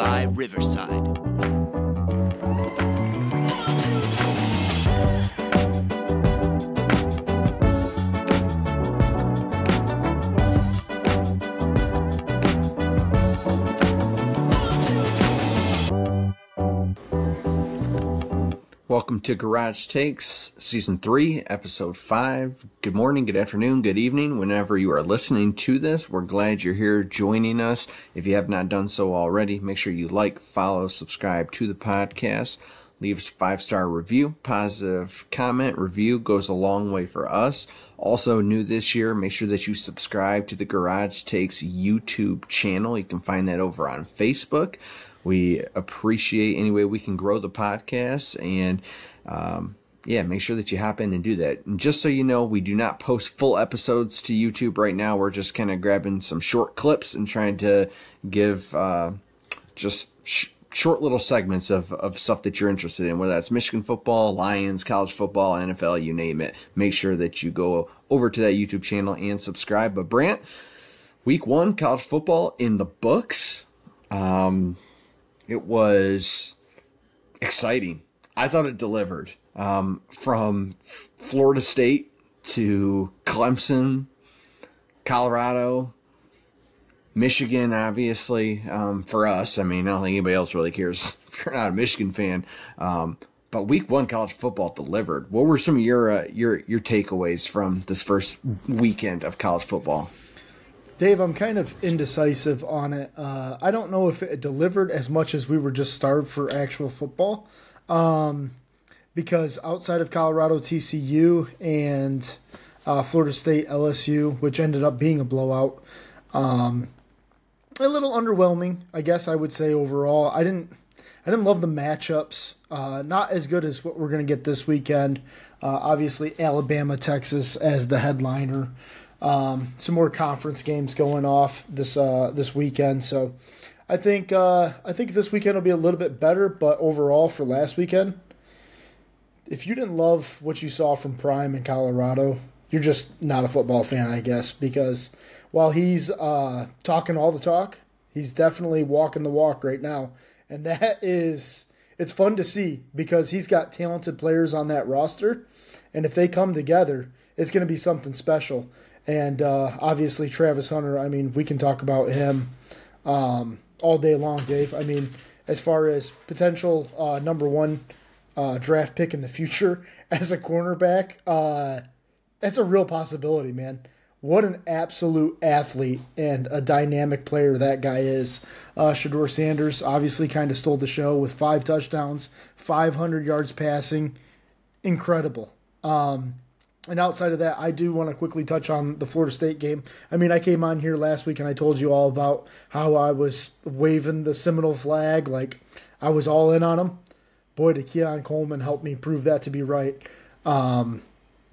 by Riverside. To Garage Takes, Season 3, Episode 5. Good morning, good afternoon, good evening, whenever you are listening to this. We're glad you're here joining us. If you have not done so already, make sure you like, follow, subscribe to the podcast. Leave a five star review, positive comment, review goes a long way for us. Also, new this year, make sure that you subscribe to the Garage Takes YouTube channel. You can find that over on Facebook. We appreciate any way we can grow the podcast and um, yeah, make sure that you hop in and do that. And just so you know, we do not post full episodes to YouTube right now. We're just kind of grabbing some short clips and trying to give uh, just sh- short little segments of, of stuff that you're interested in, whether that's Michigan football, Lions, college football, NFL, you name it. Make sure that you go over to that YouTube channel and subscribe. But Brant, week one, college football in the books. Um, it was exciting. I thought it delivered um, from Florida State to Clemson, Colorado, Michigan, obviously, um, for us. I mean, I don't think anybody else really cares if you're not a Michigan fan. Um, but week one college football delivered. What were some of your uh, your your takeaways from this first weekend of college football? Dave, I'm kind of indecisive on it. Uh, I don't know if it delivered as much as we were just starved for actual football. Um, because outside of Colorado, TCU, and uh, Florida State, LSU, which ended up being a blowout, um, a little underwhelming, I guess I would say overall. I didn't, I didn't love the matchups. Uh, not as good as what we're going to get this weekend. Uh, obviously, Alabama, Texas as the headliner. Um, some more conference games going off this uh, this weekend, so I think uh, I think this weekend will be a little bit better. But overall, for last weekend, if you didn't love what you saw from Prime in Colorado, you're just not a football fan, I guess. Because while he's uh, talking all the talk, he's definitely walking the walk right now, and that is it's fun to see because he's got talented players on that roster, and if they come together, it's going to be something special and uh, obviously Travis Hunter. I mean, we can talk about him um, all day long, Dave. I mean, as far as potential uh, number one uh, draft pick in the future as a cornerback, uh, that's a real possibility, man. What an absolute athlete and a dynamic player that guy is. Uh, Shedeur Sanders obviously kind of stole the show with five touchdowns, 500 yards passing. Incredible. Um, and outside of that, I do want to quickly touch on the Florida State game. I mean, I came on here last week and I told you all about how I was waving the Seminole flag, like I was all in on them. Boy, did Keon Coleman help me prove that to be right. Um,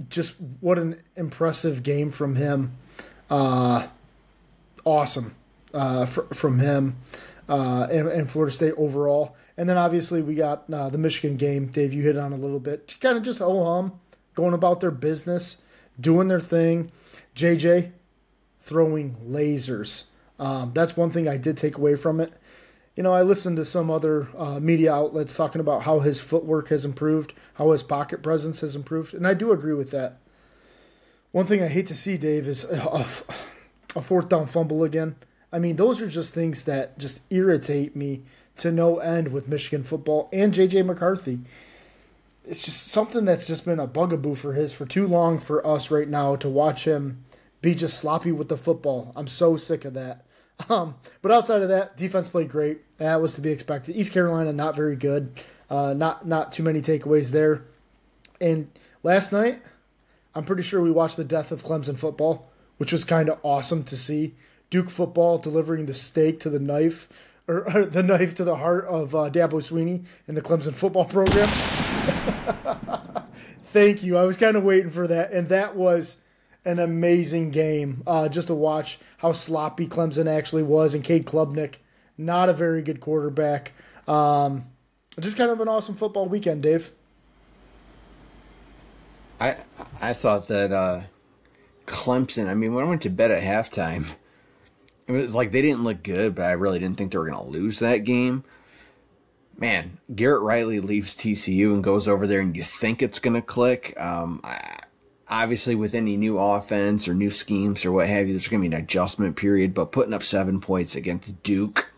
just what an impressive game from him. Uh, awesome uh, fr- from him uh, and, and, Florida State overall. And then obviously we got uh, the Michigan game. Dave, you hit on a little bit. Kind of just oh hum going about their business, doing their thing. JJ throwing lasers. Um, that's one thing I did take away from it. You know, I listened to some other uh, media outlets talking about how his footwork has improved, how his pocket presence has improved, and I do agree with that. One thing I hate to see, Dave, is a, a fourth down fumble again. I mean, those are just things that just irritate me to no end with Michigan football and JJ McCarthy it's just something that's just been a bugaboo for his for too long for us right now to watch him be just sloppy with the football. I'm so sick of that. Um, but outside of that, defense played great. That was to be expected. East Carolina not very good. Uh, not not too many takeaways there. And last night, I'm pretty sure we watched the death of Clemson football, which was kind of awesome to see. Duke football delivering the stake to the knife, or, or the knife to the heart of uh, Dabo Swinney and the Clemson football program. Thank you. I was kind of waiting for that, and that was an amazing game. Uh, just to watch how sloppy Clemson actually was, and Cade Klubnik, not a very good quarterback. Um, just kind of an awesome football weekend, Dave. I I thought that uh, Clemson. I mean, when I went to bed at halftime, it was like they didn't look good, but I really didn't think they were going to lose that game. Man, Garrett Riley leaves TCU and goes over there, and you think it's going to click. Um, obviously, with any new offense or new schemes or what have you, there's going to be an adjustment period. But putting up seven points against Duke,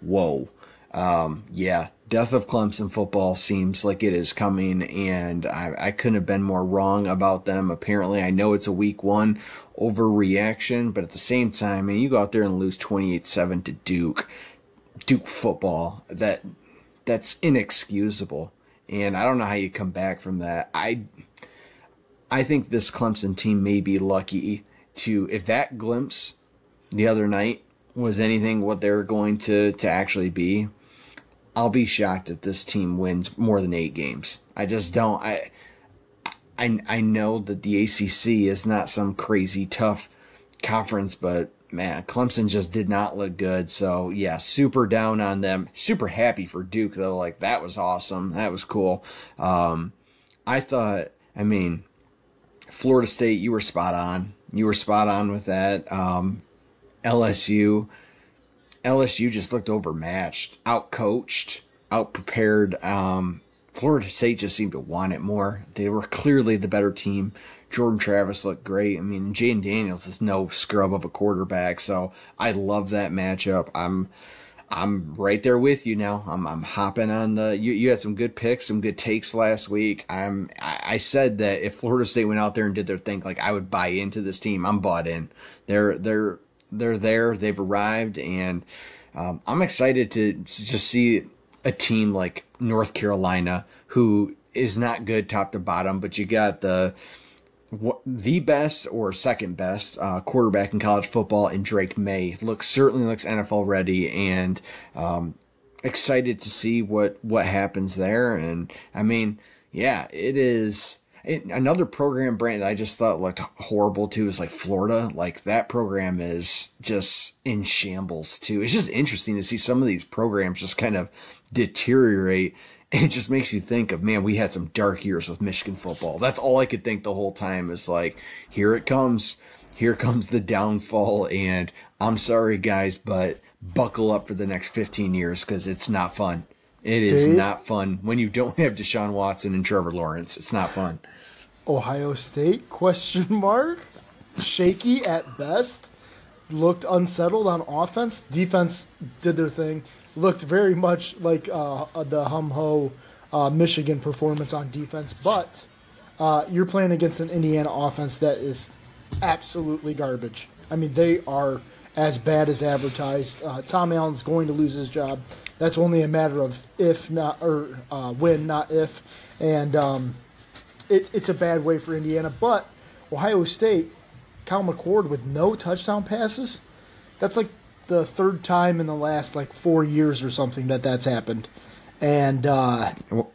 whoa, um, yeah, death of Clemson football seems like it is coming, and I, I couldn't have been more wrong about them. Apparently, I know it's a week one overreaction, but at the same time, I mean, you go out there and lose 28 7 to Duke. Duke football, that that's inexcusable. And I don't know how you come back from that. I I think this Clemson team may be lucky to if that glimpse the other night was anything what they're going to to actually be. I'll be shocked if this team wins more than 8 games. I just don't I I I know that the ACC is not some crazy tough conference, but man, Clemson just did not look good. So yeah, super down on them. Super happy for Duke though. Like that was awesome. That was cool. Um, I thought. I mean, Florida State, you were spot on. You were spot on with that. Um, LSU, LSU just looked overmatched, out outcoached, outprepared. Um, Florida State just seemed to want it more. They were clearly the better team. Jordan Travis looked great. I mean, Jayden Daniels is no scrub of a quarterback, so I love that matchup. I'm I'm right there with you now. I'm I'm hopping on the. You, you had some good picks, some good takes last week. I'm I, I said that if Florida State went out there and did their thing, like I would buy into this team. I'm bought in. They're they're they're there. They've arrived, and um, I'm excited to, to just see a team like North Carolina who is not good top to bottom, but you got the the best or second best uh, quarterback in college football in Drake Maye. Looks certainly looks NFL ready and um, excited to see what what happens there. And I mean, yeah, it is. It, another program brand I just thought looked horrible too is like Florida. Like that program is just in shambles too. It's just interesting to see some of these programs just kind of deteriorate it just makes you think of man we had some dark years with michigan football. That's all i could think the whole time is like here it comes. Here comes the downfall. And i'm sorry guys but buckle up for the next 15 years because it's not fun. It is Dave? not fun when you don't have deshaun watson and trevor lawrence. It's not fun. Ohio state question mark. Shaky at best. Looked unsettled on offense. Defense did their thing looked very much like uh, the hum ho uh, Michigan performance on defense, but uh, you're playing against an Indiana offense that is absolutely garbage. I mean, they are as bad as advertised. Uh, Tom Allen's going to lose his job. That's only a matter of if not or uh, when, not if. And um, it, it's a bad way for Indiana. But Ohio State, Kyle McCord with no touchdown passes. That's like the third time in the last like four years or something that that's happened, and uh, well,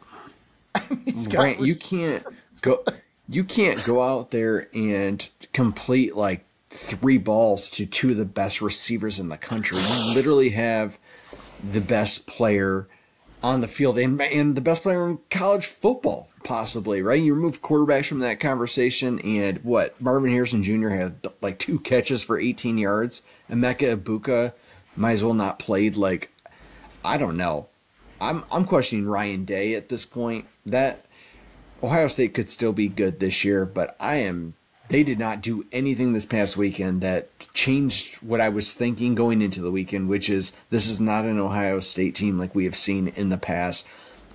Brant, you can't go. You can't go out there and complete like three balls to two of the best receivers in the country. You literally have the best player on the field and, and the best player in college football, possibly, right? You remove quarterbacks from that conversation, and what? Marvin Harrison Jr. had like two catches for 18 yards. Emeka Egbuka might as well not played. Like, I don't know. I'm I'm questioning Ryan Day at this point. That Ohio State could still be good this year, but I am they did not do anything this past weekend that changed what I was thinking going into the weekend, which is this is not an Ohio State team like we have seen in the past.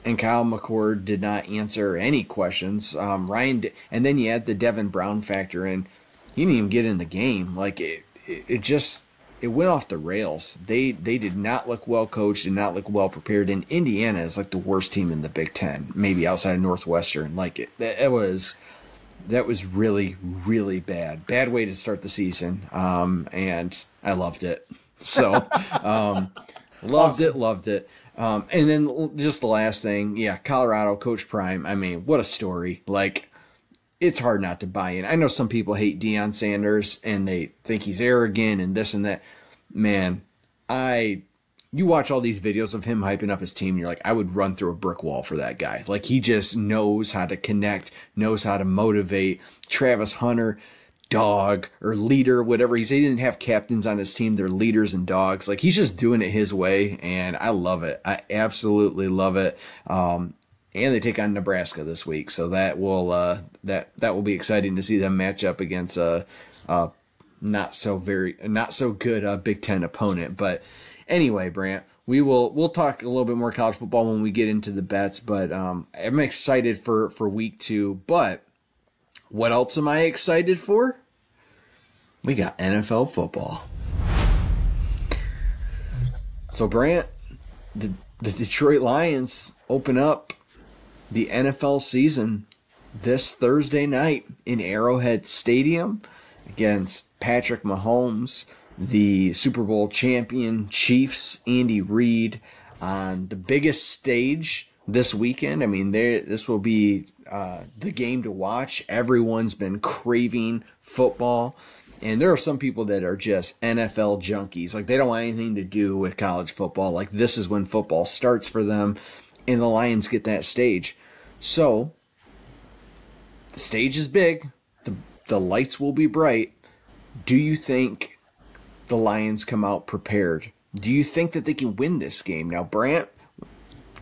And Kyle McCord did not answer any questions. Um, Ryan, and then you add the Devin Brown factor in. He didn't even get in the game. Like it, it, it just it went off the rails. They they did not look well coached, did not look well prepared. And Indiana is like the worst team in the Big Ten, maybe outside of Northwestern. Like it, it was that was really, really bad. Bad way to start the season. Um, and I loved it. So, um, loved awesome. it, loved it. Um, and then just the last thing, yeah, Colorado, Coach Prime. I mean, what a story. Like, it's hard not to buy in. I know some people hate Deion Sanders and they think he's arrogant and this and that. Man, I you watch all these videos of him hyping up his team, you're like, I would run through a brick wall for that guy. Like he just knows how to connect, knows how to motivate. Travis Hunter, dog or leader, whatever. He said he didn't have captains on his team; they're leaders and dogs. Like he's just doing it his way, and I love it. I absolutely love it. Um, and they take on Nebraska this week, so that will uh, that that will be exciting to see them match up against a, a not so very not so good uh, Big Ten opponent. But anyway, Brant, we will we'll talk a little bit more college football when we get into the bets. But um, I'm excited for for week two. But what else am I excited for? We got NFL football. So Brant, the the Detroit Lions open up the NFL season this Thursday night in Arrowhead Stadium against Patrick Mahomes, the Super Bowl champion Chiefs, Andy Reid, on the biggest stage this weekend. I mean, this will be uh, the game to watch. Everyone's been craving football. And there are some people that are just NFL junkies. Like, they don't want anything to do with college football. Like, this is when football starts for them. And the Lions get that stage. So, the stage is big. The, the lights will be bright. Do you think the Lions come out prepared? Do you think that they can win this game? Now, Brant,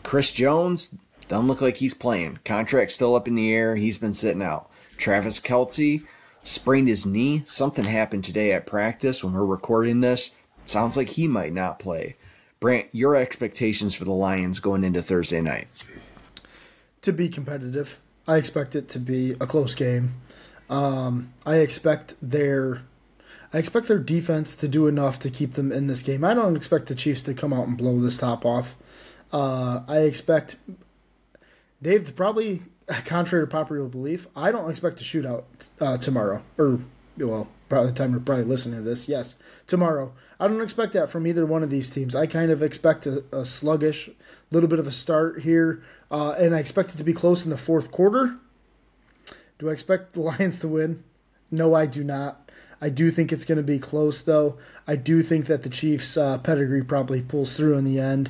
Chris Jones doesn't look like he's playing. Contract still up in the air. He's been sitting out. Travis Kelce sprained his knee. Something happened today at practice when we're recording this. Sounds like he might not play. Brant, your expectations for the Lions going into Thursday night? To be competitive. I expect it to be a close game. Um, I expect their I expect their defense to do enough to keep them in this game. I don't expect the Chiefs to come out and blow this top off. Uh, I expect Dave probably contrary to popular belief. I don't expect a shootout uh, tomorrow or well, probably the time you're probably listening to this. Yes, tomorrow. I don't expect that from either one of these teams. I kind of expect a, a sluggish, little bit of a start here, uh, and I expect it to be close in the fourth quarter. Do I expect the Lions to win? No, I do not. I do think it's going to be close, though. I do think that the Chiefs' uh, pedigree probably pulls through in the end,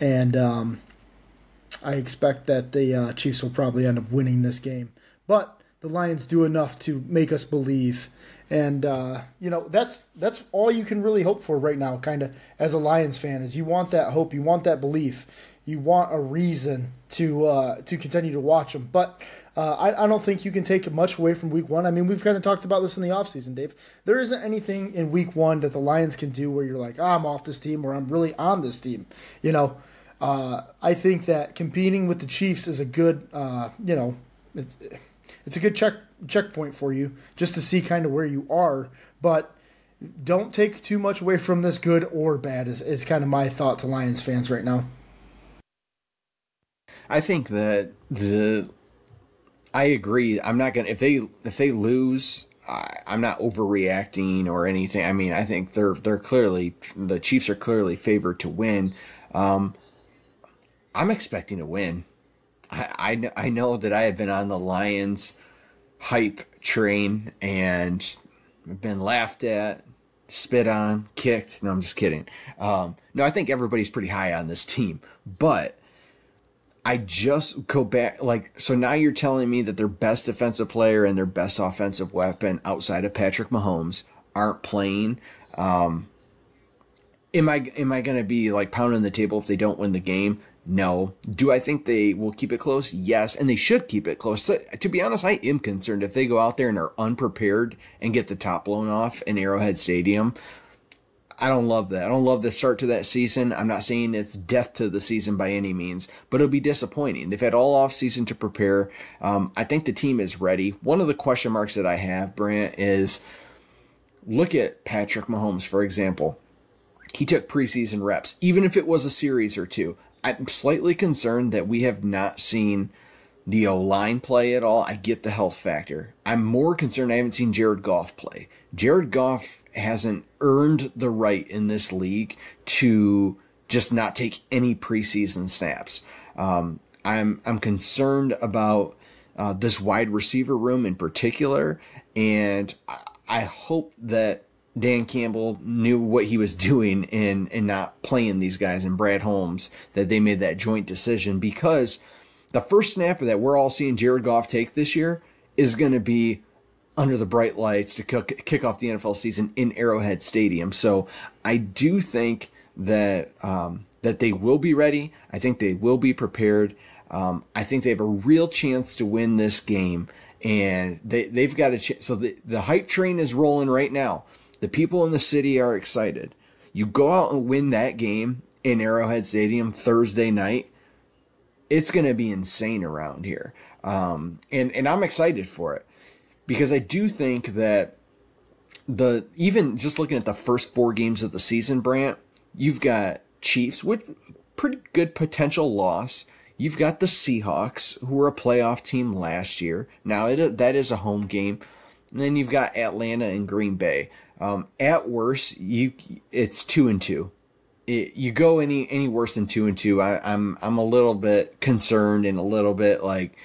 and um, I expect that the uh, Chiefs will probably end up winning this game. But the Lions do enough to make us believe, and uh, you know that's that's all you can really hope for right now. Kind of as a Lions fan, is you want that hope, you want that belief, you want a reason to uh, to continue to watch them. But uh, I, I, don't think you can take much away from week one. I mean, we've kind of talked about this in the offseason, Dave. There isn't anything in week one that the Lions can do where you're like, oh, I'm off this team or I'm really on this team. You know, uh, I think that competing with the Chiefs is a good, uh, you know, it's, it's a good check checkpoint for you just to see kind of where you are. But don't take too much away from this, good or bad, is, is kind of my thought to Lions fans right now. I think that the I agree. I'm not gonna if they if they lose. I, I'm not overreacting or anything. I mean, I think they're they're clearly the Chiefs are clearly favored to win. Um, I'm expecting to win. I, I I know that I have been on the Lions hype train and been laughed at, spit on, kicked. No, I'm just kidding. Um, no, I think everybody's pretty high on this team, but I just go back like so now you're telling me that their best defensive player and their best offensive weapon outside of Patrick Mahomes aren't playing. Um, am I am I going to be like pounding the table if they don't win the game? No. Do I think they will keep it close? Yes, and they should keep it close. So, to be honest, I am concerned if they go out there and are unprepared and get the top blown off in Arrowhead Stadium. I don't love that. I don't love the start to that season. I'm not saying it's death to the season by any means, but it'll be disappointing. They've had all off season to prepare. Um, I think the team is ready. One of the question marks that I have, Brant, is look at Patrick Mahomes, for example. He took preseason reps, even if it was a series or two. I'm slightly concerned that we have not seen the O line play at all. I get the health factor. I'm more concerned I haven't seen Jared Goff play. Jared Goff hasn't earned the right in this league to just not take any preseason snaps. Um, I'm I'm concerned about uh, this wide receiver room in particular, and I, I hope that Dan Campbell knew what he was doing in in not playing these guys and Brad Holmes that they made that joint decision because the first snapper that we're all seeing Jared Goff take this year is going to be under the bright lights to kick off the NFL season in Arrowhead Stadium. So I do think that um, that they will be ready. I think they will be prepared. Um, I think they have a real chance to win this game, and they they've got a chance. So the the hype train is rolling right now. The people in the city are excited. You go out and win that game in Arrowhead Stadium Thursday night. It's going to be insane around here, um, and and I'm excited for it because I do think that the even just looking at the first four games of the season, Brant, you've got Chiefs with pretty good potential loss. You've got the Seahawks, who were a playoff team last year. Now it, that is a home game. And then you've got Atlanta and Green Bay. Um, at worst, you it's two and two. It, you go any any worse than two and two, I, I'm I'm a little bit concerned and a little bit like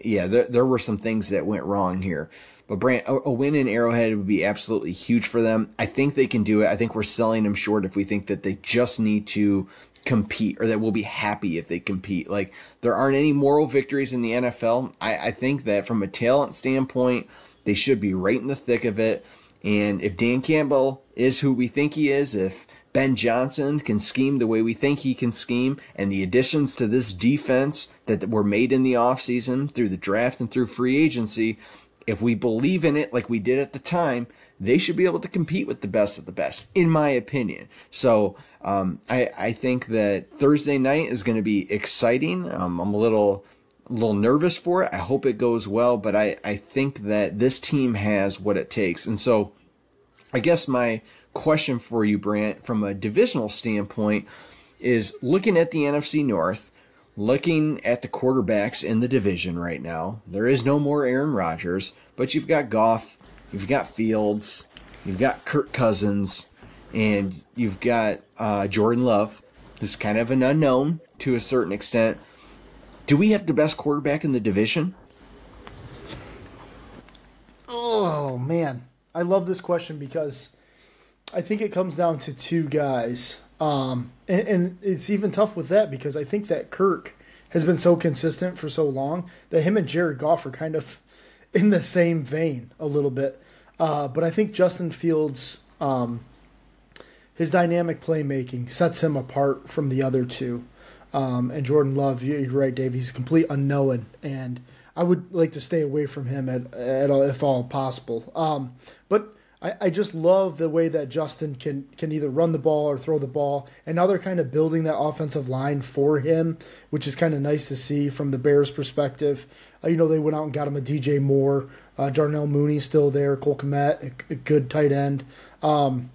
yeah, there, there were some things that went wrong here. But Brant, a, a, win in Arrowhead would be absolutely huge for them. I think they can do it. I think we're selling them short if we think that they just need to compete or that we'll be happy if they compete. Like there aren't any moral victories in the NFL. I, I think that from a talent standpoint, they should be right in the thick of it. And if Dan Campbell is who we think he is, if Ben Johnson can scheme the way we think he can scheme, and the additions to this defense that were made in the offseason through the draft and through free agency, if we believe in it like we did at the time, they should be able to compete with the best of the best, in my opinion. So um, I, I think that Thursday night is going to be exciting. Um, I'm a little a little nervous for it. I hope it goes well, but I, I think that this team has what it takes. And so I guess my question for you, Brant, from a divisional standpoint, is looking at the NFC North, looking at the quarterbacks in the division right now. There is no more Aaron Rodgers, but you've got Goff, you've got Fields, you've got Kirk Cousins, and you've got uh, Jordan Love, who's kind of an unknown to a certain extent. Do we have the best quarterback in the division? Oh man, I love this question because I think it comes down to two guys. Um, and, and, it's even tough with that because I think that Kirk has been so consistent for so long that him and Jared Goff are kind of in the same vein a little bit. Uh, but I think Justin Fields, um, his dynamic playmaking sets him apart from the other two. Um, and Jordan Love, you're right, Dave. He's a complete unknown, and I would like to stay away from him at, at all, if all possible. Um, but I, I just love the way that Justin can can either run the ball or throw the ball, and now they're kind of building that offensive line for him, which is kind of nice to see from the Bears' perspective. Uh, you know, they went out and got him a DJ Moore, uh, Darnell Mooney still there, Cole Kmet, a, a good tight end. Um,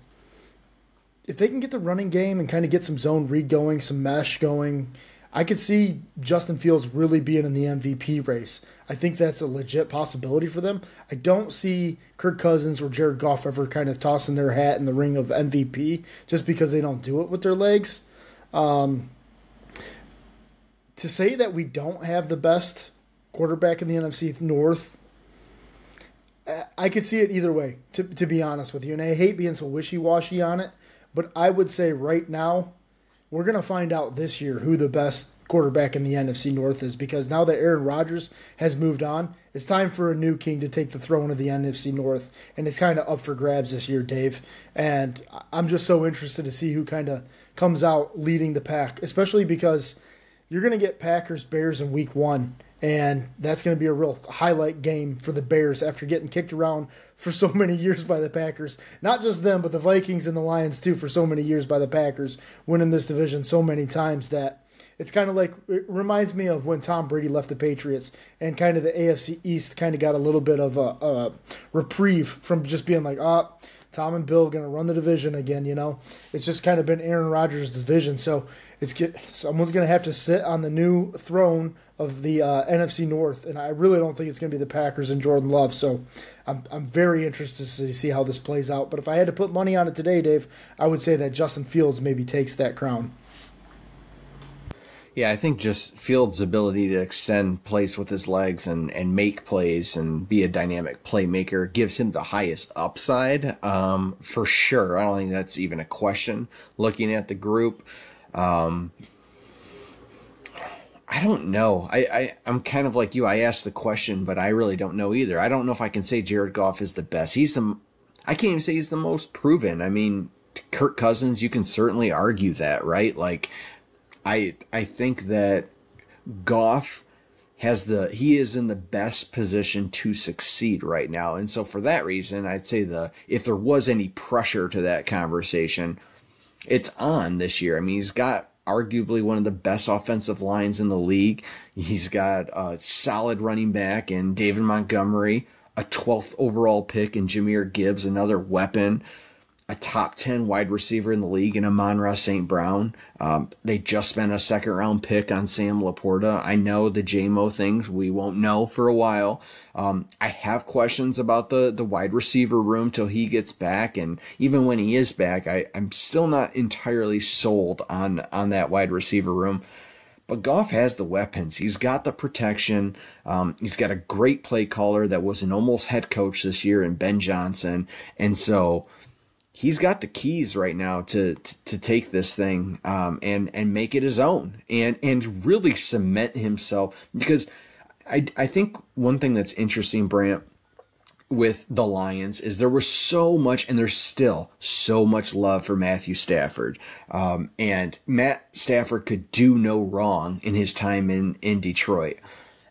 if they can get the running game and kind of get some zone read going, some mesh going, I could see Justin Fields really being in the MVP race. I think that's a legit possibility for them. I don't see Kirk Cousins or Jared Goff ever kind of tossing their hat in the ring of MVP just because they don't do it with their legs. Um, to say that we don't have the best quarterback in the NFC North, I could see it either way, to, to be honest with you. And I hate being so wishy washy on it, but I would say right now, we're going to find out this year who the best quarterback in the NFC North is because now that Aaron Rodgers has moved on, it's time for a new king to take the throne of the NFC North. And it's kind of up for grabs this year, Dave. And I'm just so interested to see who kind of comes out leading the pack, especially because you're going to get Packers Bears in week one. And that's going to be a real highlight game for the Bears after getting kicked around for so many years by the Packers. Not just them, but the Vikings and the Lions too for so many years by the Packers, winning this division so many times that it's kind of like it reminds me of when Tom Brady left the Patriots and kind of the AFC East kind of got a little bit of a, a reprieve from just being like, ah, oh, Tom and Bill going to run the division again. You know, it's just kind of been Aaron Rodgers' division, so it's get, someone's going to have to sit on the new throne of the uh, NFC North, and I really don't think it's going to be the Packers and Jordan Love. So I'm I'm very interested to see how this plays out. But if I had to put money on it today, Dave, I would say that Justin Fields maybe takes that crown. Yeah, I think just Fields' ability to extend plays with his legs and, and make plays and be a dynamic playmaker gives him the highest upside um, for sure. I don't think that's even a question looking at the group. Um, I don't know. I, I I'm kind of like you. I asked the question, but I really don't know either. I don't know if I can say Jared Goff is the best. He's the I can't even say he's the most proven. I mean, Kirk Cousins, you can certainly argue that, right? Like, I I think that Goff has the he is in the best position to succeed right now, and so for that reason, I'd say the if there was any pressure to that conversation, it's on this year. I mean, he's got arguably one of the best offensive lines in the league. He's got a solid running back in David Montgomery a 12th overall pick in Jahmyr Gibbs, another weapon, a top 10 wide receiver in the league in Amon-Ra St. Brown. Um, they just spent a second round pick on Sam LaPorta. I know the Jamo things we won't know for a while. Um, I have questions about the, the wide receiver room till he gets back. And even when he is back, I, I'm still not entirely sold on, on that wide receiver room. But Goff has the weapons. He's got the protection. Um, he's got a great play caller that was an almost head coach this year in Ben Johnson. And so he's got the keys right now to, to, to take this thing um, and, and make it his own and, and really cement himself. Because I, I think one thing that's interesting, Brant, with the Lions is there was so much, and there's still so much love for Matthew Stafford. Um, and Matt Stafford could do no wrong in his time in, in Detroit.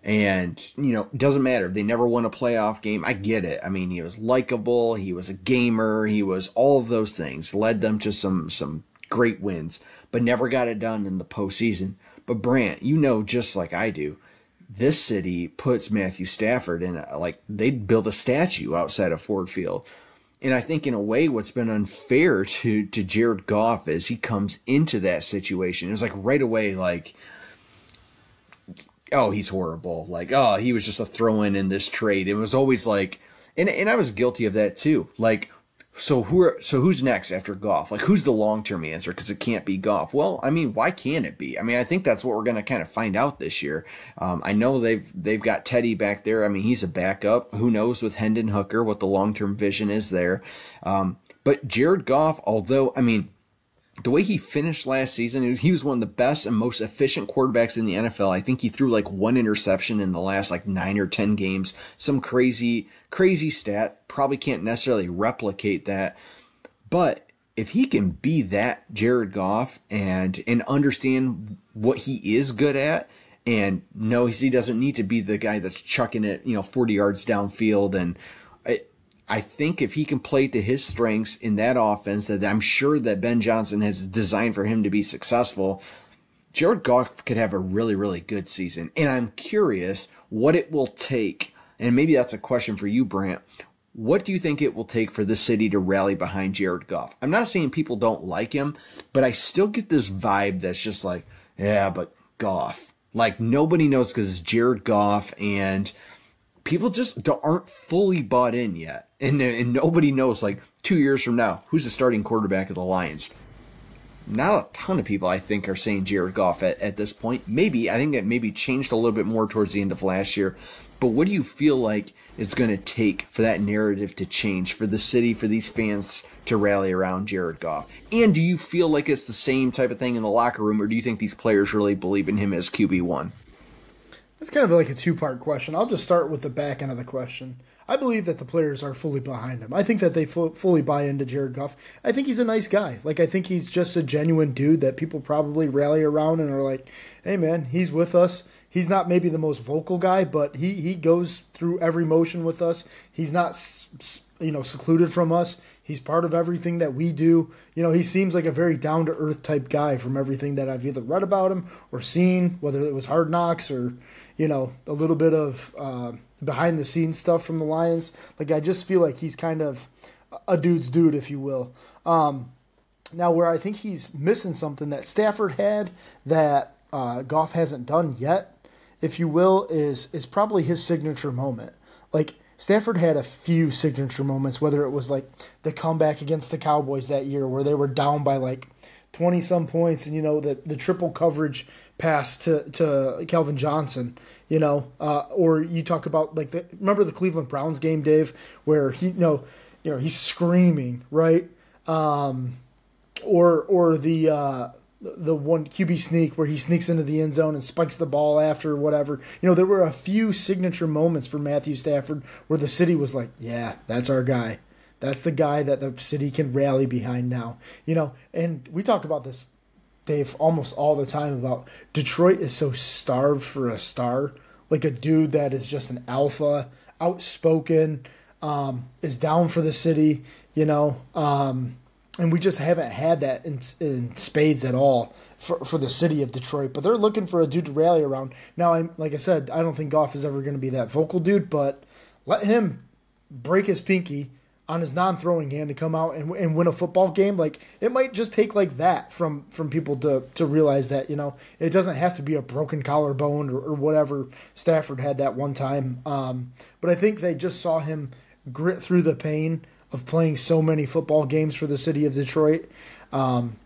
And, you know, doesn't matter. They never won a playoff game. I get it. I mean, he was likable. He was a gamer. He was all of those things, led them to some, some great wins, but never got it done in the postseason. But Brant, you know, just like I do, this city puts Matthew Stafford in a, like they'd build a statue outside of Ford Field. And I think in a way what's been unfair to to Jared Goff is he comes into that situation. It was like right away like oh, he's horrible. Like, oh, he was just a throw in in this trade. It was always like and and I was guilty of that too. Like so who are, so who's next after Goff? Like who's the long term answer? Because it can't be Goff. Well, I mean, why can't it be? I mean, I think that's what we're going to kind of find out this year. Um, I know they've they've got Teddy back there. I mean, he's a backup. Who knows with Hendon Hooker what the long term vision is there? Um, but Jared Goff, although I mean, the way he finished last season, he was one of the best and most efficient quarterbacks in the NFL. I think he threw like one interception in the last like nine or 10 games. Some crazy, crazy stat. Probably can't necessarily replicate that. But if he can be that Jared Goff and, and understand what he is good at and knows he doesn't need to be the guy that's chucking it, you know, 40 yards downfield and, I think if he can play to his strengths in that offense that I'm sure that Ben Johnson has designed for him to be successful, Jared Goff could have a really, really good season. And I'm curious what it will take, and maybe that's a question for you, Brant. What do you think it will take for the city to rally behind Jared Goff? I'm not saying people don't like him, but I still get this vibe that's just like, yeah, but Goff. Like nobody knows because it's Jared Goff and people just aren't fully bought in yet, and and nobody knows like two years from now who's the starting quarterback of the Lions. Not a ton of people, I think, are saying Jared Goff at, at this point. Maybe I think it maybe changed a little bit more towards the end of last year. But what do you feel like it's going to take for that narrative to change, for the city, for these fans to rally around Jared Goff? And do you feel like it's the same type of thing in the locker room, or do you think these players really believe in him as QB one? It's kind of like a two part question. I'll just start with the back end of the question. I believe that the players are fully behind him. I think that they fu- fully buy into Jared Goff. I think he's a nice guy. Like, I think he's just a genuine dude that people probably rally around and are like, hey, man, he's with us. He's not maybe the most vocal guy, but he, he goes through every motion with us. He's not, you know, secluded from us. He's part of everything that we do. You know, he seems like a very down to earth type guy from everything that I've either read about him or seen, whether it was Hard Knocks or you know, a little bit of uh, behind the scenes stuff from the Lions. Like I just feel like he's kind of a dude's dude, if you will. Um, now, where I think he's missing something that Stafford had that uh, Goff hasn't done yet, if you will, is is probably his signature moment. Like Stafford had a few signature moments, whether it was like the comeback against the Cowboys that year, where they were down by like twenty some points, and you know the the triple coverage pass to to Calvin Johnson, you know, uh, or you talk about like the remember the Cleveland Browns game, Dave, where he you know, you know he's screaming right, um, or or the uh, the one QB sneak where he sneaks into the end zone and spikes the ball after whatever. You know, there were a few signature moments for Matthew Stafford where the city was like, "Yeah, that's our guy. That's the guy that the city can rally behind now." You know, and we talk about this Dave almost all the time about Detroit is so starved for a star, like a dude that is just an alpha, outspoken, um, is down for the city, you know. Um, and we just haven't had that in, in spades at all for, for the city of Detroit. But they're looking for a dude to rally around. Now, I'm like I said, I don't think Goff is ever going to be that vocal dude, but let him break his pinky on his non-throwing hand to come out and, and win a football game like it might just take like that from from people to to realize that you know it doesn't have to be a broken collarbone or, or whatever stafford had that one time um, but i think they just saw him grit through the pain of playing so many football games for the city of Detroit. Um,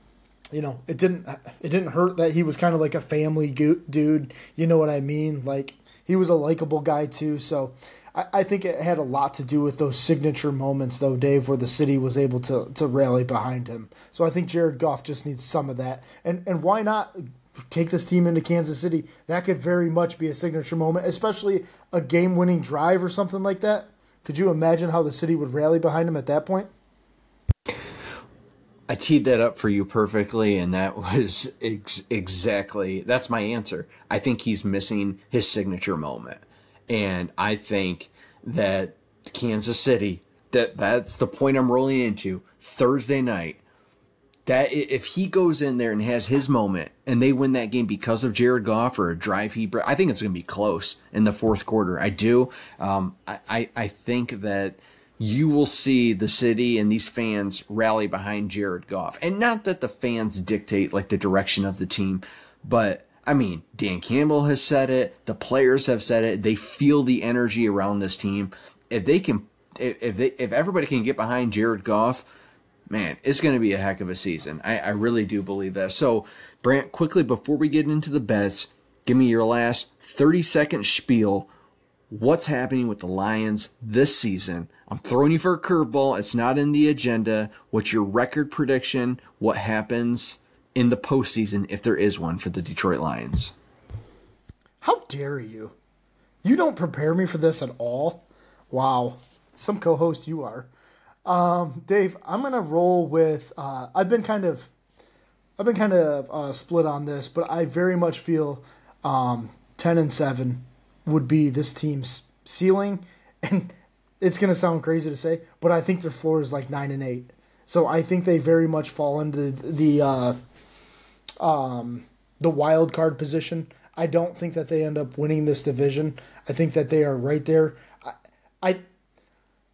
you know, it didn't it didn't hurt that he was kind of like a family go- dude. You know what I mean? Like he was a likable guy too. So I, I think it had a lot to do with those signature moments, though, Dave, where the city was able to to rally behind him. So I think Jared Goff just needs some of that. And and why not? Take this team into Kansas City. That could very much be a signature moment, especially a game winning drive or something like that. Could you imagine how the city would rally behind him at that point? I teed that up for you perfectly, and that was ex- exactly that's my answer. I think he's missing his signature moment, and I think that Kansas City that that's the point I'm rolling into Thursday night that if he goes in there and has his moment and they win that game because of Jared Goff or a drive he, I think it's going to be close in the fourth quarter. I do. Um, I, I think that you will see the city and these fans rally behind Jared Goff. And not that the fans dictate like the direction of the team, but I mean, Dan Campbell has said it. The players have said it. They feel the energy around this team. If they can, if they, if everybody can get behind Jared Goff, man, it's going to be a heck of a season. I, I really do believe that. So, Brant, quickly before we get into the bets, give me your last 30 second spiel. What's happening with the Lions this season? I'm throwing you for a curveball. It's not in the agenda. What's your record prediction? What happens in the postseason if there is one for the Detroit Lions? How dare you? You don't prepare me for this at all. Wow. Some co host you are. Um, Dave, I'm gonna roll with. Uh, I've been kind of, I've been kind of uh, split on this, but I very much feel um, ten and seven would be this team's ceiling, and it's gonna sound crazy to say, but I think their floor is like nine and eight. So I think they very much fall into the uh, um, the wild card position. I don't think that they end up winning this division. I think that they are right there. I, I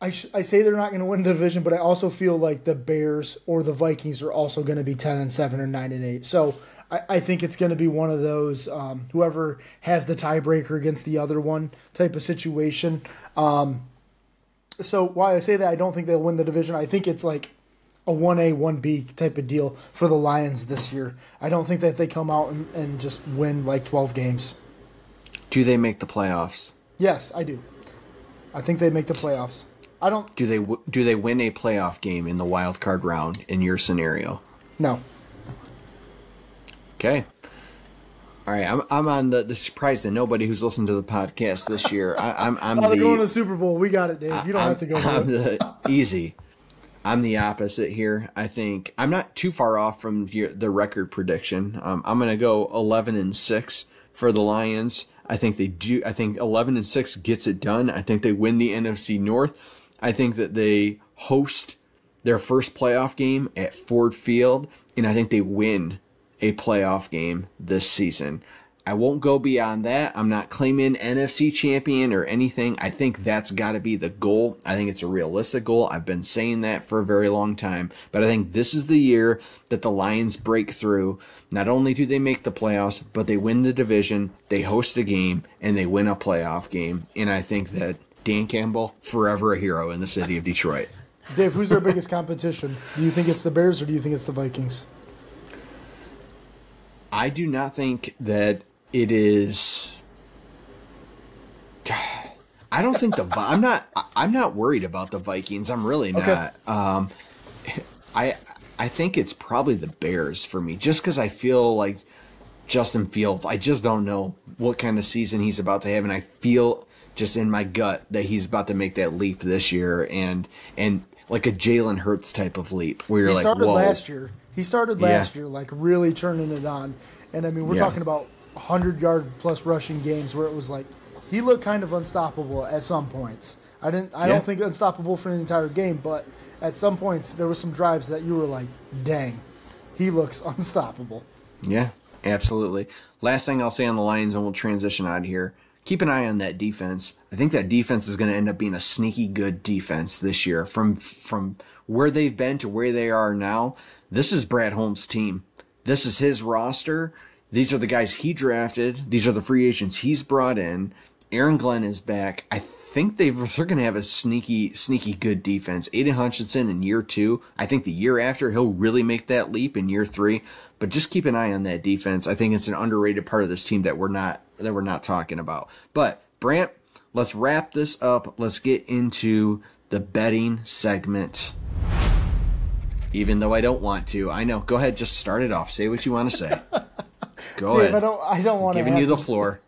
I, sh- I say they're not going to win the division, but I also feel like the Bears or the Vikings are also going to be ten and seven or nine and eight. So I, I think it's going to be one of those um, whoever has the tiebreaker against the other one type of situation. Um, so why I say that I don't think they'll win the division, I think it's like a one A one B type of deal for the Lions this year. I don't think that they come out and, and just win like twelve games. Do they make the playoffs? Yes, I do. I think they make the playoffs. I don't. Do they do they win a playoff game in the wild card round in your scenario? No. Okay. All right, I'm I'm on the, the surprise that nobody who's listened to the podcast this year. I, am I'm, I'm oh, the going to the Super Bowl. We got it, Dave. You don't I'm, have to go. I'm the easy. I'm the opposite here. I think I'm not too far off from your, the record prediction. Um, I'm going to go 11 and six for the Lions. I think they do. I think 11 and six gets it done. I think they win the NFC North. I think that they host their first playoff game at Ford Field, and I think they win a playoff game this season. I won't go beyond that. I'm not claiming NFC champion or anything. I think that's got to be the goal. I think it's a realistic goal. I've been saying that for a very long time. But I think this is the year that the Lions break through. Not only do they make the playoffs, but they win the division, they host a game, and they win a playoff game. And I think that Dan Campbell, forever a hero in the city of Detroit. Dave, who's their biggest competition? Do you think it's the Bears or do you think it's the Vikings? I do not think that it is. I don't think the I'm not I'm not worried about the Vikings. I'm really not. Okay. Um, I I think it's probably the Bears for me, just because I feel like Justin Fields. I just don't know what kind of season he's about to have, and I feel just in my gut that he's about to make that leap this year, and and like a Jalen Hurts type of leap, where you're he like, started whoa, last year. He started last Yeah. year, like really turning it on. And I mean, we're Yeah. talking about 100 yard plus rushing games where it was like he looked kind of unstoppable at some points. I didn't. I Yeah. don't think unstoppable for the entire game, but at some points there were some drives that you were like, "Dang, he looks unstoppable." Yeah, absolutely. Last thing I'll say on the Lions, and we'll transition out of here. Keep an eye on that defense. I think that defense is going to end up being a sneaky good defense this year. From from where they've been to where they are now, this is Brad Holmes' team. This is his roster. These are the guys he drafted. These are the free agents he's brought in. Aaron Glenn is back. I think they've, they're going to have a sneaky, sneaky good defense. Aidan Hutchinson in year two. I think the year after he'll really make that leap in year three. But just keep an eye on that defense. I think it's an underrated part of this team that we're not that we're not talking about. But Brant, let's wrap this up. Let's get into the betting segment. Even though I don't want to, I know. Go ahead, just start it off. Say what you want to say. Go Dave, I don't. I don't want to. Giving you the floor.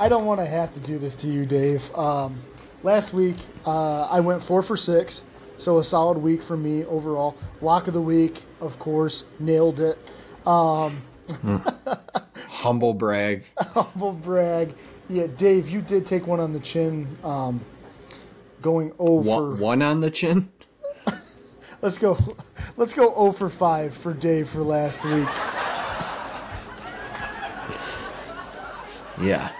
I don't want to have to do this to you, Dave. Um, last week, uh, I went four for six, so a solid week for me overall. Lock of the week, of course, nailed it. Humble brag. Humble brag. Yeah, Dave, you did take one on the chin. Um, going over. One, one on the chin. Let's go. Let's go 0 for five for Dave for last week. Yeah.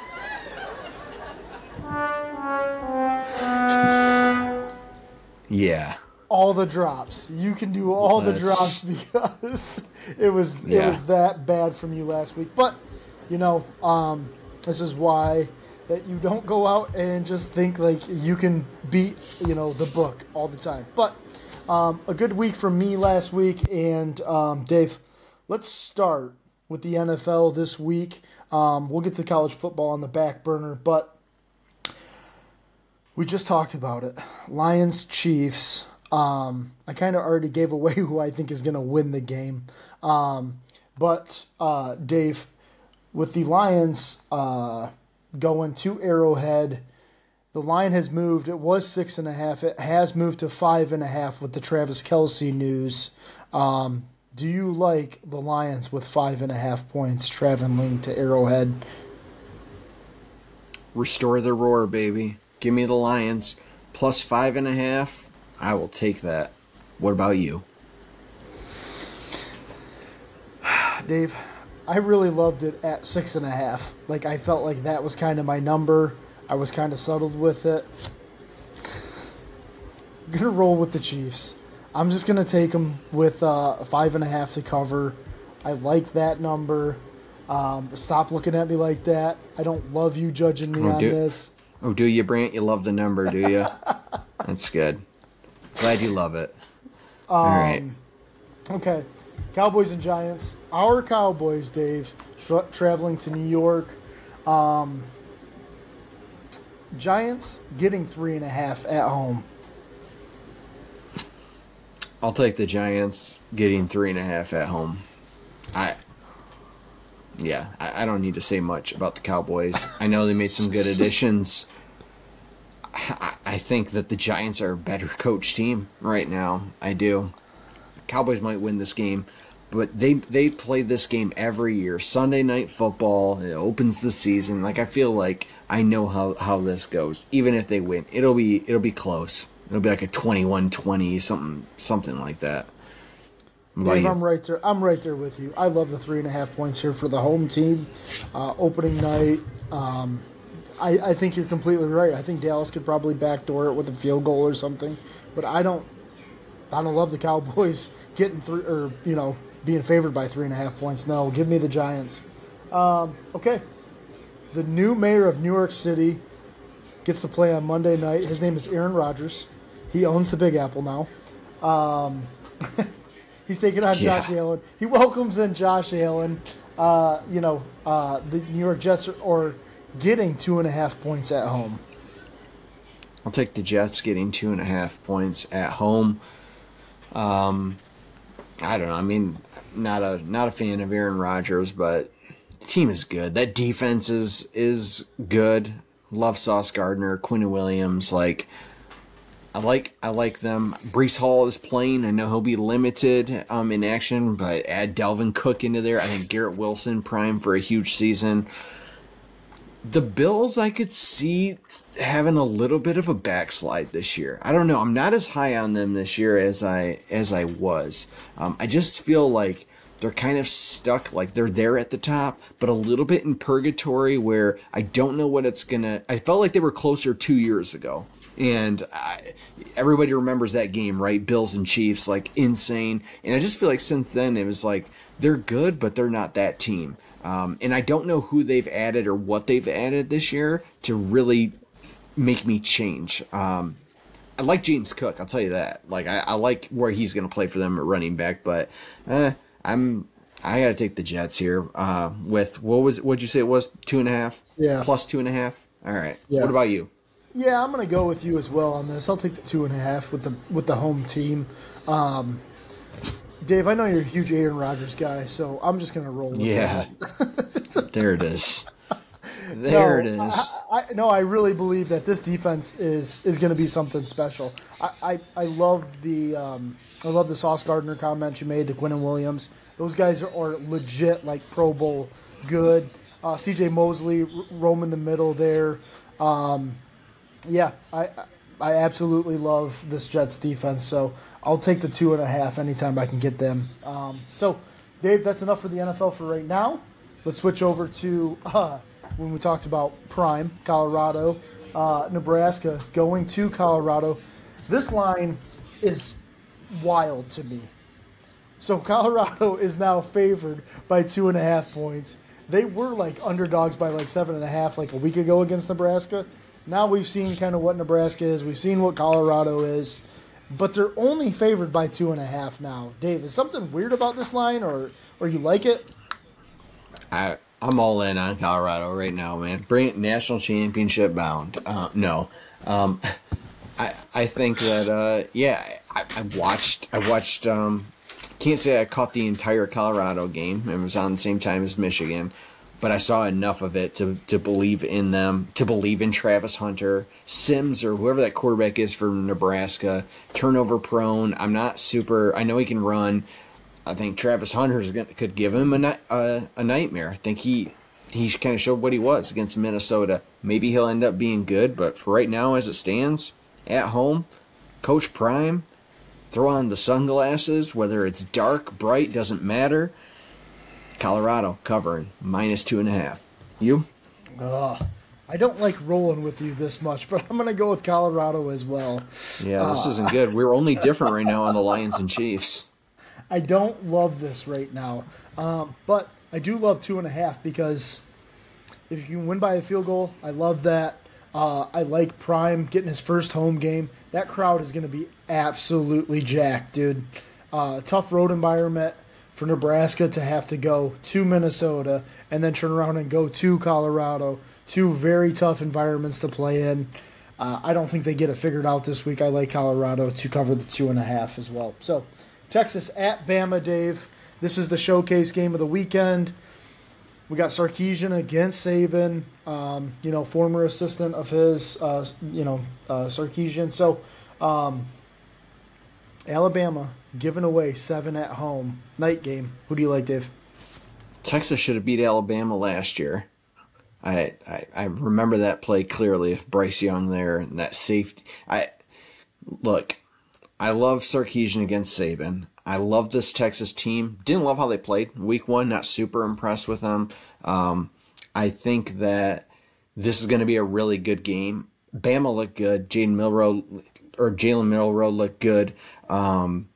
Yeah. All the drops. You can do all the drops because it was it was that bad from you last week. But you know, um, this is why that you don't go out and just think like you can beat you know the book all the time. But um, a good week for me last week, and um, Dave, let's start with the NFL this week. Um, we'll get to college football on the back burner, but we just talked about it. Lions, Chiefs. Um, I kind of already gave away who I think is going to win the game. Um, but, uh, Dave, with the Lions uh, going to Arrowhead, the line has moved. It was six and a half. It has moved to five and a half with the Travis Kelce news. Um, do you like the Lions with five and a half points traveling to Arrowhead? Restore the roar, baby. Give me the Lions. Plus five and a half. I will take that. What about you? Dave, I really loved it at six and a half. Like I felt like that was kind of my number. I was kind of settled with it. I'm gonna roll with the Chiefs. I'm just gonna take them with uh, five and a half to cover. I like that number. Um, stop looking at me like that. I don't love you judging me Oh, on do- this. Oh, do you, Brant? You love the number, do you? That's good. Glad you love it. All right. Okay, Cowboys and Giants. Our Cowboys, Dave, tra- traveling to New York. Um, Giants getting three and a half at home. I'll take the Giants getting three and a half at home. I, yeah, I, I don't need to say much about the Cowboys. I know they made some good additions. I, I think that the Giants are a better coach team right now. I do. Cowboys might win this game, but they they play this game every year. Sunday night football. It opens the season. Like I feel like I know how how this goes. Even if they win, it'll be it'll be close. It'll be like a 21-20, something something like that. Dave. I'm right there. I'm right there with you. I love the three and a half points here for the home team. Uh, opening night. Um, I, I think you're completely right. I think Dallas could probably backdoor it with a field goal or something, but I don't. I don't love the Cowboys getting three or you know being favored by three and a half points. No, give me the Giants. Um, okay, the new mayor of New York City gets to play on Monday night. His name is Aaron Rodgers. He owns the Big Apple now. Um, he's taking on Yeah. Josh Allen. He welcomes in Josh Allen. Uh, you know, uh, the New York Jets are, are getting two and a half points at home. I'll take the Jets getting two and a half points at home. Um, I don't know. I mean, not a not a fan of Aaron Rodgers, but the team is good. That defense is is good. Love Sauce Gardner, Quinn Williams. Like, I like I like them. Breece Hall is playing. I know he'll be limited um, in action, but add Dalvin Cook into there. I think Garrett Wilson prime for a huge season. The Bills, I could see having a little bit of a backslide this year. I don't know. I'm not as high on them this year as I as I was. Um, I just feel like they're kind of stuck, like they're there at the top, but a little bit in purgatory where I don't know what it's gonna. I felt like they were closer two years ago. And I, everybody remembers that game, right? Bills and Chiefs, like insane. And I just feel like since then it was like they're good, but they're not that team. Um, and I don't know who they've added or what they've added this year to really make me change. Um, I like James Cook, I'll tell you that. Like I, I like where he's going to play for them at running back, but eh, I'm I got to take the Jets here. Uh, with what was what'd you say it was two and a half? Yeah, plus two and a half. All right. Yeah. What about you? Yeah, I'm going to go with you as well on this. I'll take the two and a half with the with the home team. Um, Dave, I know you're a huge Aaron Rodgers guy, so I'm just going to roll with yeah. there it is. There no, it is. I, I, no, I really believe that this defense is is going to be something special. I, I, I love the um, I love the Sauce Gardner comment you made, the and Williams. Those guys are, are legit like Pro Bowl good. Uh, C.J. Mosley roaming the middle there. Um, yeah, I I absolutely love this Jets defense. So I'll take the two and a half anytime I can get them. Um, so, Dave, that's enough for the NFL for right now. Let's switch over to uh, when we talked about Prime, Colorado, uh, Nebraska going to Colorado. This line is wild to me. So Colorado is now favored by two and a half points. They were like underdogs by like seven and a half like a week ago against Nebraska. Now we've seen kind of what Nebraska is. We've seen what Colorado is but they're only favored by two and a half now. Dave, is something weird about this line, or or you like it? I I'm all in on Colorado right now, man. Bring it national championship bound. Uh, no, um, I I think that uh, yeah, I, I watched I watched. Um, can't say I caught the entire Colorado game. It was on the same time as Michigan but I saw enough of it to, to believe in them, to believe in Travis Hunter, Sims, or whoever that quarterback is for Nebraska. Turnover prone. I'm not super. I know he can run. I think Travis Hunter could give him a, a, a nightmare. I think he he kind of showed what he was against Minnesota. Maybe he'll end up being good, but for right now, as it stands, at home, Coach Prime, throw on the sunglasses, whether it's dark, bright, doesn't matter. Colorado covering minus two and a half. You? Ugh. I don't like rolling with you this much, but I'm going to go with Colorado as well. Yeah, this uh, isn't good. We're only different right now on the Lions and Chiefs. I don't love this right now, um, but I do love two and a half because if you can win by a field goal, I love that. Uh, I like Prime getting his first home game. That crowd is going to be absolutely jacked, dude. Uh, tough road environment for Nebraska to have to go to Minnesota and then turn around and go to Colorado. Two very tough environments to play in. Uh, I don't think they get it figured out this week. I like Colorado to cover the two and a half as well. So, Texas at Bama, Dave. This is the showcase game of the weekend. We got Sarkisian against Saban, um, you know, former assistant of his, uh, you know, uh, Sarkisian. So, um, Alabama giving away seven at home. Night game. Who do you like, Dave? Texas should have beat Alabama last year. I, I, I remember that play clearly. Bryce Young there and that safety. I look. I love Sarkisian against Saban. I love this Texas team. Didn't love how they played week one. Not super impressed with them. Um, I think that this is going to be a really good game. Bama looked good. Jaden Milroe or Jalen Milroe looked good. Um,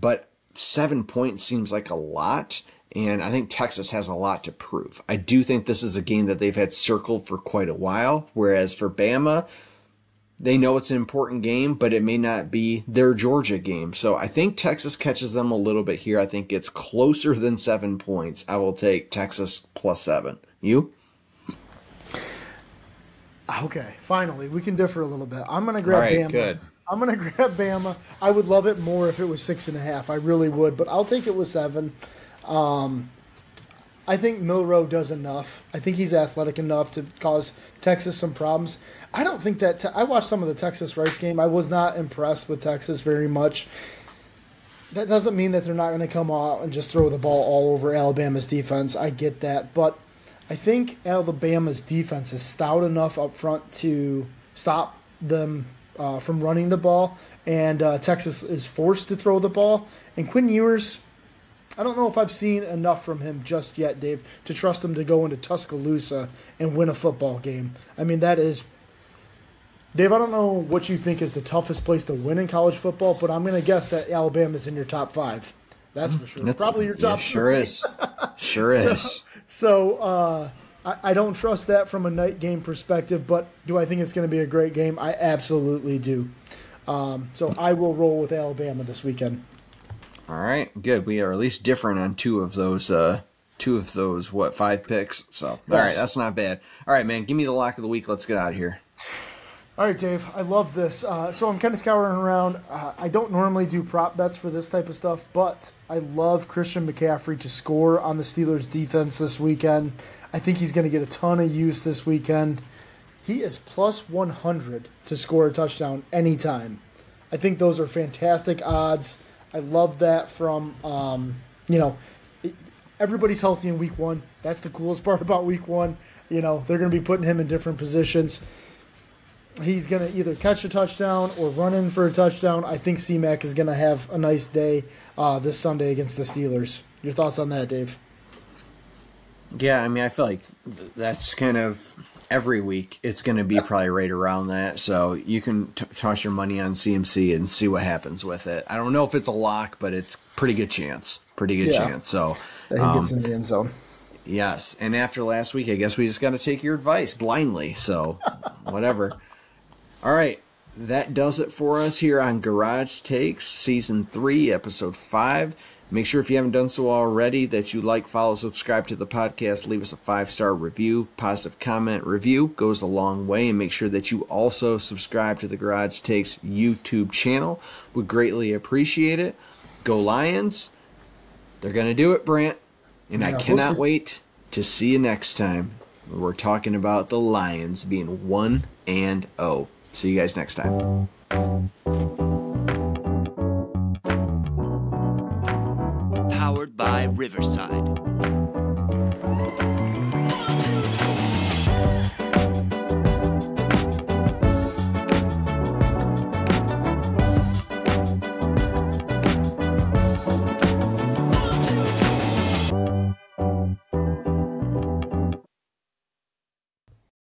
but seven points seems like a lot. And I think Texas has a lot to prove. I do think this is a game that they've had circled for quite a while. Whereas for Bama, they know it's an important game, but it may not be their Georgia game. So I think Texas catches them a little bit here. I think it's closer than seven points. I will take Texas plus seven. You? Okay, finally, we can differ a little bit. I'm going to grab Bama. Good. I'm gonna grab Bama. I would love it more if it was six and a half. I really would, but I'll take it with seven. Um, I think Milroe does enough. I think he's athletic enough to cause Texas some problems. I don't think that. Te- I watched some of the Texas Rice game. I was not impressed with Texas very much. That doesn't mean that they're not going to come out and just throw the ball all over Alabama's defense. I get that, but I think Alabama's defense is stout enough up front to stop them uh, from running the ball, and uh, Texas is forced to throw the ball. And Quinn Ewers, I don't know if I've seen enough from him just yet, Dave, to trust him to go into Tuscaloosa and win a football game. I mean, that is. Dave, I don't know what you think is the toughest place to win in college football, but I'm going to guess that Alabama's in your top five. That's for sure. That's- Probably your top yeah, sure is. Sure is. So uh, I, I don't trust that from a night game perspective, but do I think it's going to be a great game? I absolutely do. Um, so I will roll with Alabama this weekend. All right, good. We are at least different on two of those. Uh, two of those what five picks. So all right, Yes. that's not bad. All right, man. Give me the lock of the week. Let's get out of here. All right, Dave. I love this. Uh, so I'm kind of scouring around. Uh, I don't normally do prop bets for this type of stuff, but I love Christian McCaffrey to score on the Steelers' defense this weekend. I think he's going to get a ton of use this weekend. He is plus 100 to score a touchdown anytime. I think those are fantastic odds. I love that from, um, you know, everybody's healthy in week one. That's the coolest part about week one. You know, they're going to be putting him in different positions he's going to either catch a touchdown or run in for a touchdown. I think CMAC is going to have a nice day uh, this Sunday against the Steelers. Your thoughts on that, Dave? Yeah, I mean, I feel like that's kind of every week. It's going to be probably right around that. So you can t- toss your money on CMC and see what happens with it. I don't know if it's a lock, but it's pretty good chance. Pretty good Yeah. chance. So That he um, gets in the end zone. Yes, and after last week, I guess we just got to take your advice blindly. So, whatever. All right, that does it for us here on Garage Takes, Season 3, Episode 5. Make sure if you haven't done so already that you like, follow, subscribe to the podcast, leave us a five star review, positive comment review goes a long way, and make sure that you also subscribe to the Garage Takes YouTube channel. We greatly appreciate it. Go Lions! They're going to do it, Brant. And I Yeah, we'll cannot wait to see you next time. We're talking about the Lions being 1 and 0. See you guys next time. by Riverside.